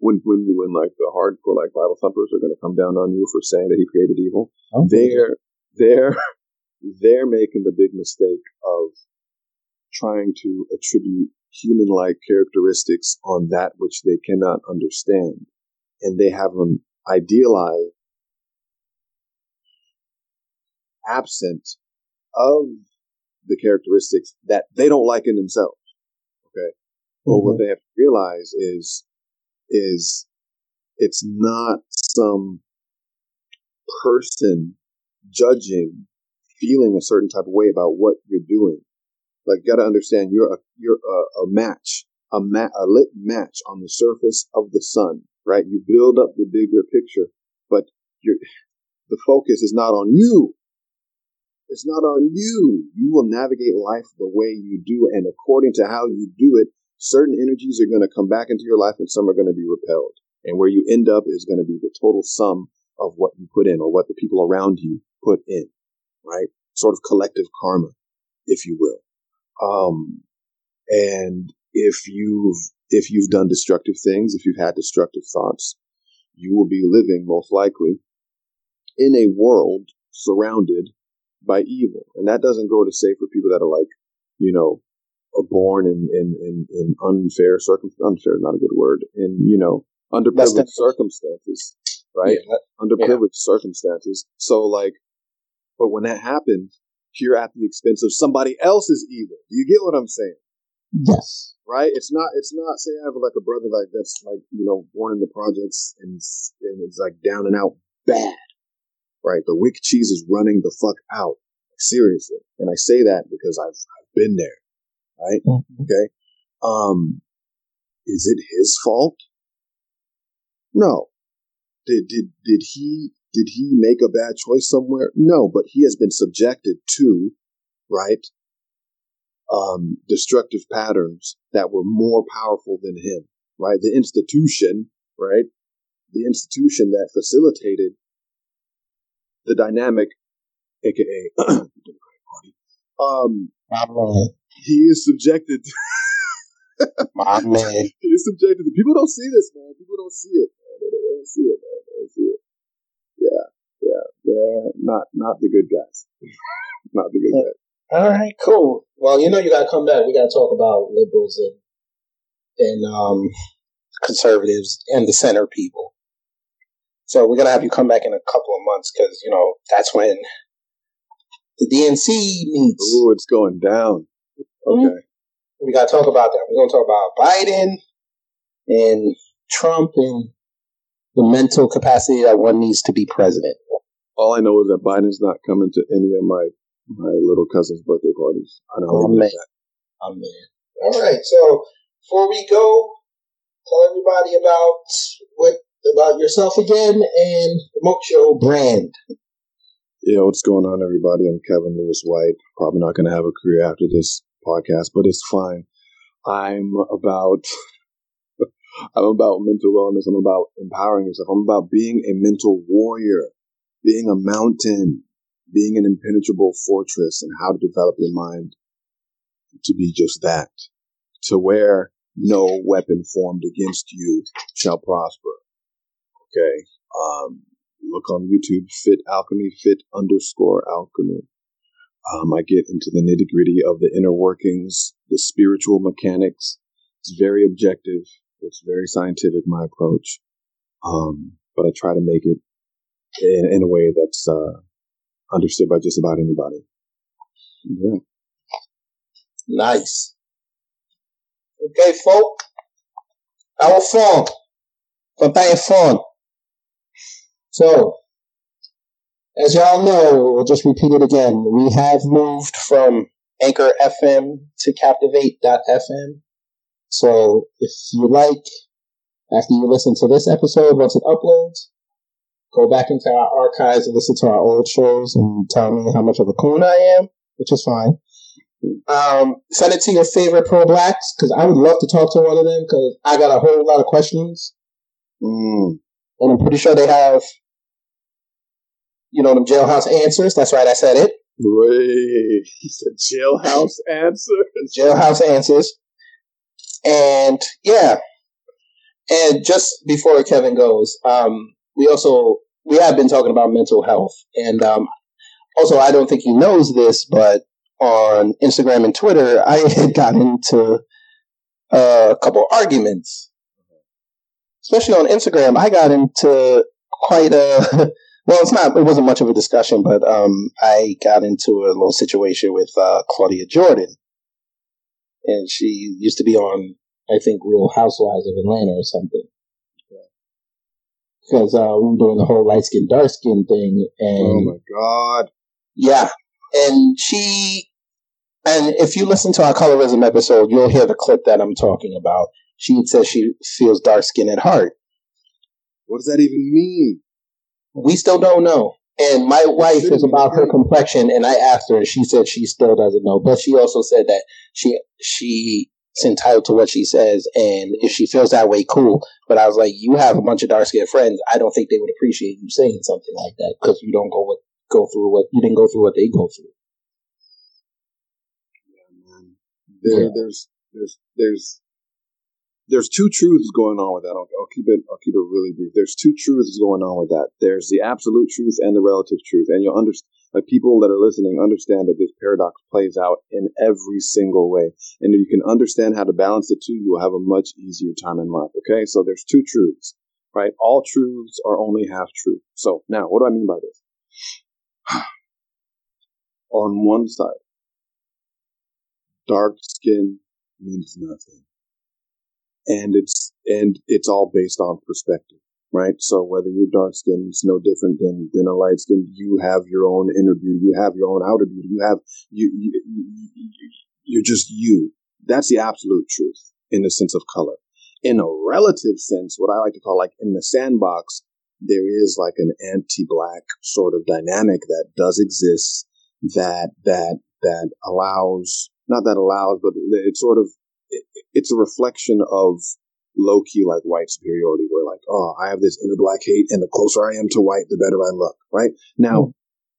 when when when like the hardcore like Bible thumpers are going to come down on you for saying that he created evil, oh. they're they're they're making the big mistake of trying to attribute human-like characteristics on that which they cannot understand, and they have them idealized absent of the characteristics that they don't like in themselves. Okay. But what mm-hmm. they have to realize is, is it's not some person judging, feeling a certain type of way about what you're doing. Like, gotta understand, you're a, you're a, a match, a ma- a lit match on the surface of the sun, right? You build up the bigger picture, but you're, the focus is not on you. It's not on you. You will navigate life the way you do, and according to how you do it, certain energies are going to come back into your life and some are going to be repelled. And where you end up is going to be the total sum of what you put in or what the people around you put in, right? Sort of collective karma. if you will. Um, and if you've if you've done destructive things, if you've had destructive thoughts, you will be living most likely in a world surrounded by evil. And that doesn't go to say for people that are like, you know, are born in, in, in, in unfair circumstances. Unfair not a good word. In, you know, underprivileged circumstances, right? Yeah, underprivileged circumstances. So like, but when that happens, you're at the expense of somebody else's evil. Do you get what I'm saying? Yes. Right? It's not, it's not, say I have like a brother like that's like, you know, born in the projects and, and it's like down and out bad. Right? The wick cheese is running the fuck out. Seriously. And I say that because I've, I've been there. Right? Okay. Um, is it his fault? No. Did, did, did he, did he make a bad choice somewhere? No, but he has been subjected to, right? Um, destructive patterns that were more powerful than him, right? The institution, right? The institution that facilitated the dynamic, aka, [CLEARS THROAT] um, he is subjected [LAUGHS] My man. [LAUGHS] he is subjected to people don't see this, man. People don't see it, man. They don't see it, man. They don't see it. Yeah, yeah, yeah. Not not the good guys. [LAUGHS] not the good guys. All right, cool. Well, you know you gotta come back. We gotta talk about liberals and and um conservatives and the center people. So we're gonna have you come back in a couple of months because you know that's when the DNC meets. Ooh, it's going down. Mhm. Okay. We gotta talk about that. We're gonna talk about Biden and Trump and the mental capacity that one needs to be president. All I know is that Biden's not coming to any of my my little cousin's birthday parties. I know. Oh, man. Oh man. All right. So before we go, tell everybody about what about yourself again and the Mocho brand. Yeah, what's going on, everybody? I'm Kevin Lewis White. Probably not going to have a career after this podcast, but it's fine. I'm about I'm about mental wellness. I'm about empowering yourself. I'm about being a mental warrior, being a mountain, being an impenetrable fortress, and how to develop your mind to be just that, to where no weapon formed against you shall prosper. Okay. Um, look on YouTube, Fit Alchemy, Fit underscore Alchemy. Um, I get into the nitty gritty of the inner workings, the spiritual mechanics. It's very objective. It's very scientific, my approach. Um, but I try to make it in, in a way that's, uh, understood by just about anybody. Yeah. Nice. Okay, folk. Our phone. Papa's phone. So, as y'all know, we'll just repeat it again. We have moved from Anchor FM to Captivate.fm. So, if you like, after you listen to this episode, once it uploads, go back into our archives and listen to our old shows and tell me how much of a coon I am, which is fine. Um, send it to your favorite pro blacks because I would love to talk to one of them because I got a whole lot of questions. Mm. And I'm pretty sure they have, you know, them jailhouse answers. That's right, I said it. Wait, he [LAUGHS] said jailhouse answers. Jailhouse answers. And yeah. And just before Kevin goes, um, we also, we have been talking about mental health. And um, also, I don't think he knows this, but on Instagram and Twitter, [LAUGHS] I had gotten into uh, a couple arguments. Especially on Instagram, I got into quite a [LAUGHS] well. It's not. It wasn't much of a discussion, but um, I got into a little situation with uh, Claudia Jordan, and she used to be on, I think, Real Housewives of Atlanta or something. Because uh, we were doing the whole light skin, dark skin thing, and Oh my god. yeah. And she, and if you listen to our colorism episode, you'll hear the clip that I'm talking about. She says she feels dark skin at heart. What does that even mean? We still don't know. And my wife is about her complexion, and I asked her, and she said she still doesn't know. But she also said that she she's entitled to what she says, and if she feels that way, cool. But I was like, you have a bunch of dark skinned friends. I don't think they would appreciate you saying something like that because you don't go with, go through what you didn't go through what they go through. There, Yeah. There's there's there's there's two truths going on with that. I'll, I'll keep it I'll keep it really brief. There's two truths going on with that. There's the absolute truth and the relative truth, and you'll understand. Like people that are listening understand that this paradox plays out in every single way, and if you can understand how to balance the two, you will have a much easier time in life. Okay, so there's two truths, right? All truths are only half true. So now, what do I mean by this? [SIGHS] On one side, dark skin means nothing and it's and it's all based on perspective right? So whether you're dark skinned it's no different than than a light skin you have your own inner beauty you have your own outer beauty you have you, you, you you- you're just you. That's the absolute truth in the sense of color. In a relative sense what i like to call like in the sandbox there is like an anti-black sort of dynamic that does exist that that that allows not that allows but it sort of it's a reflection of low key like white superiority where like oh i have this inner black hate and the closer i am to white the better i look right? Now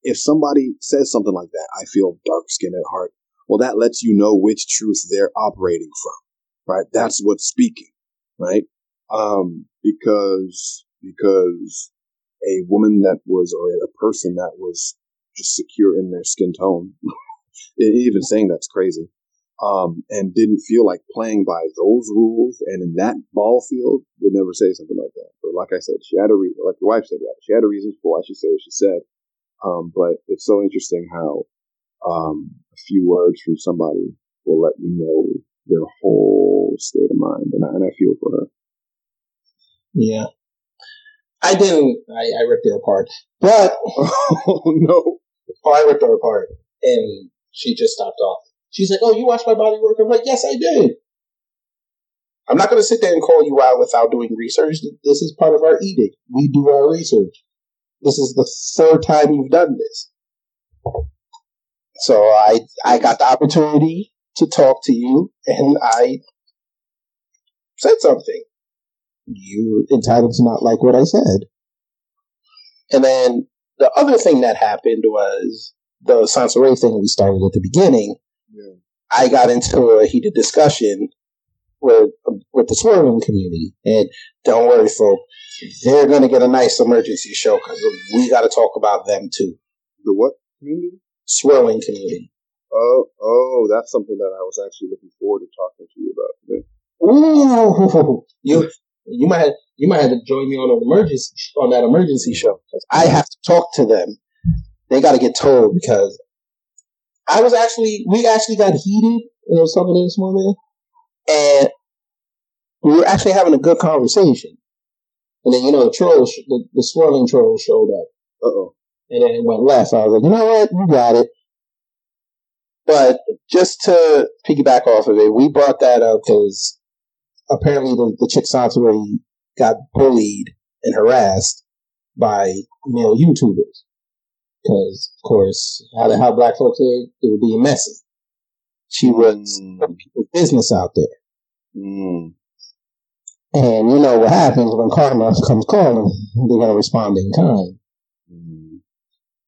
if somebody says something like that i feel dark skinned at heart. Well that lets you know which truth they're operating from right? That's what's speaking right? Um because because a woman that was or a person that was just secure in their skin tone [LAUGHS] even saying that's crazy um, and didn't feel like playing by those rules, and in that ball field, would never say something like that. But like I said, she had a reason. Like your wife said, right? She had a reason for why she said what she said. Um, but it's so interesting how um, a few words from somebody will let you know their whole state of mind, and I, and I feel for her. Yeah. I didn't. I, I ripped her apart, but [LAUGHS] oh no! Oh, I ripped her apart, and she just stopped off. She's like, "Oh, you watch my body work?" I'm like, "Yes, I did." I'm not going to sit there and call you out without doing research. This is part of our edict. We do our research. This is the third time you've done this. So I I got the opportunity to talk to you, and I said something. You're entitled to not like what I said. And then the other thing that happened was the Sansaray thing we started at the beginning. Yeah. I got into a heated discussion with with the swirling community, and don't worry, folks, they're going to get a nice emergency show because we got to talk about them too. The what community? Swirling community. Oh, oh, that's something that I was actually looking forward to talking to you about. today. Ooh, [LAUGHS] you you might have, you might have to join me on an emergency on that emergency show because I have to talk to them. They got to get told because I was actually we actually got heated. I was talking to this woman, and we were actually having a good conversation. And then you know the trolls, the, the swirling troll showed up. Uh oh. And then it went left. I was like, you know what, you got it. But just to piggyback off of it, we brought that up because apparently the, the chick Sansaray got bullied and harassed by male YouTubers. Because, of course, how the how black folks say it, would be messy. She was people's business out there. Mm. And you know what happens when karma comes calling, they're going to respond in kind. Mm.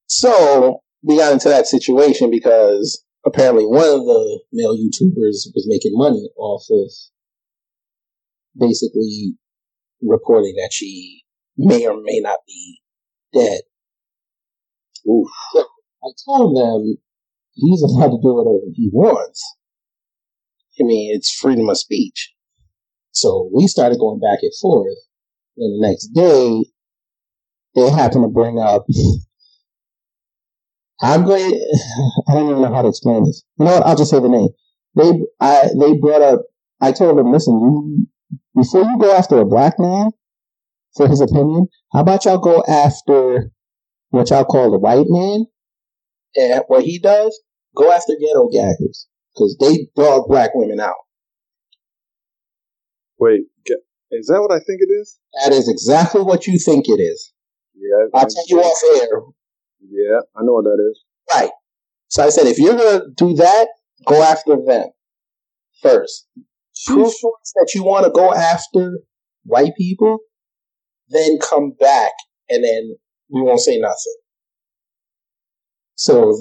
So we got into that situation because apparently one of the male YouTubers was making money off of basically reporting that she may or may not be dead. Oof. I told them he's allowed to do whatever he wants. I mean, it's freedom of speech. So we started going back and forth. And the next day, they happened to bring up. [LAUGHS] I'm going. I don't even know how to explain this. You know what? I'll just say the name. They, I, they brought up. I told them, listen, you before you go after a black man for his opinion, how about y'all go after what y'all call the white man and what he does? Go after ghetto gaggers because they dog black women out. Wait, is that what I think it is? That is exactly what you think it is. Yeah. I'll tell you off air. Yeah, I know what that is. Right. So I said, if you're gonna do that, go after them first. To that you want to go after white people, then come back, and then we won't say nothing. So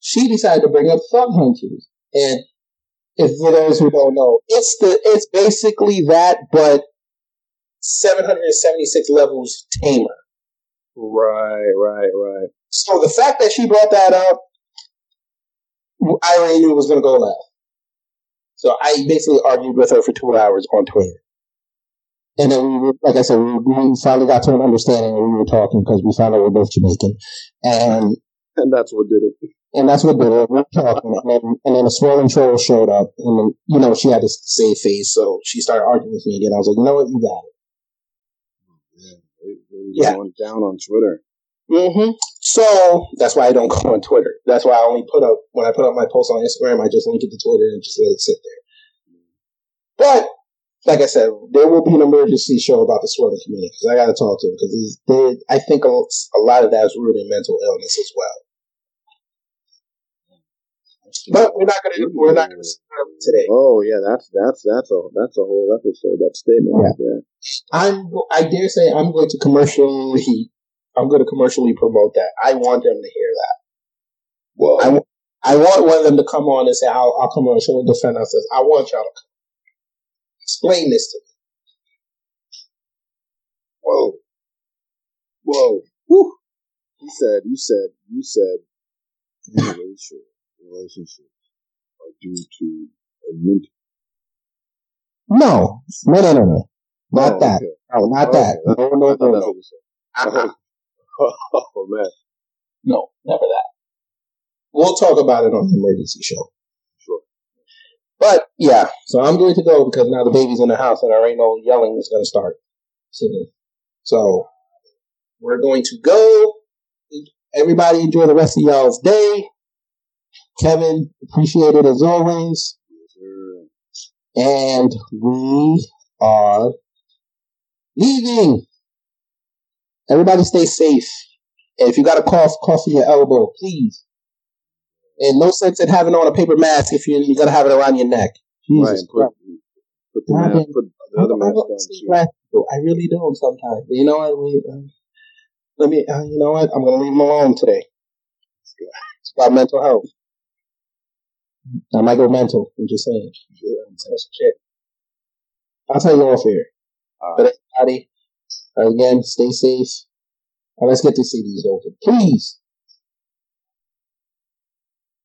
she decided to bring up thug hunters, and If for those who don't know, it's the it's basically that, but 776 levels tamer. Right, right, right. So the fact that she brought that up, I already knew it was going to go left. So I basically argued with her for two hours on Twitter. And then we were, like I said, we, we finally got to an understanding and we were talking because we found out we're both Jamaican. And, and that's what did it. And that's what did it. We were talking. And then, and then a swollen troll showed up. And then, you know, she had to save face. So she started arguing with me again. I was like, you know what? You got it. Yeah. Going down on Twitter. Mm-hmm. So that's why I don't go on Twitter. That's why I only put up when I put up my post on Instagram. I just link it to Twitter and just let it sit there. But like I said, there will be an emergency show about the swirling community because I got to talk to them because I think a, a lot of that is rooted in mental illness as well. But we're not gonna we're not gonna today. Oh yeah, that's that's that's a that's a whole episode. That statement yeah. right there. I'm I dare say I'm going to commercially I'm going to commercially promote that. I want them to hear that. Well, I, I want one of them to come on and say, I'll, I'll come on the show and defend us. I want y'all to come. Explain this to me. Whoa. Whoa. Whew. You said, you said, you said, interracial relationships are due to a mental. No, no, no, no, no. Not oh, that. Okay. No, not oh, that. Okay. No, no, no, no. Uh-huh. [LAUGHS] oh man. No, never that. We'll talk about it on the emergency show. But yeah, so I'm going to go because now the baby's in the house and there ain't no yelling is going to start. So we're going to go. Everybody enjoy the rest of y'all's day. Kevin, appreciate it as always. And we are leaving. Everybody stay safe. And if you got a cough, cough in your elbow, please. And no sense in having on a paper mask if you, you got to have it around your neck. Jesus right, Christ. Put, put the, mask, put the other mask on I really don't sometimes. You know what? We, uh, let me, uh, you know what? I'm going to leave them alone today. It's about mental health. I might go mental. I'm just saying. Shit. I'll tell you off here. Uh, but everybody, Again, stay safe. And let's get the CDs open. Please.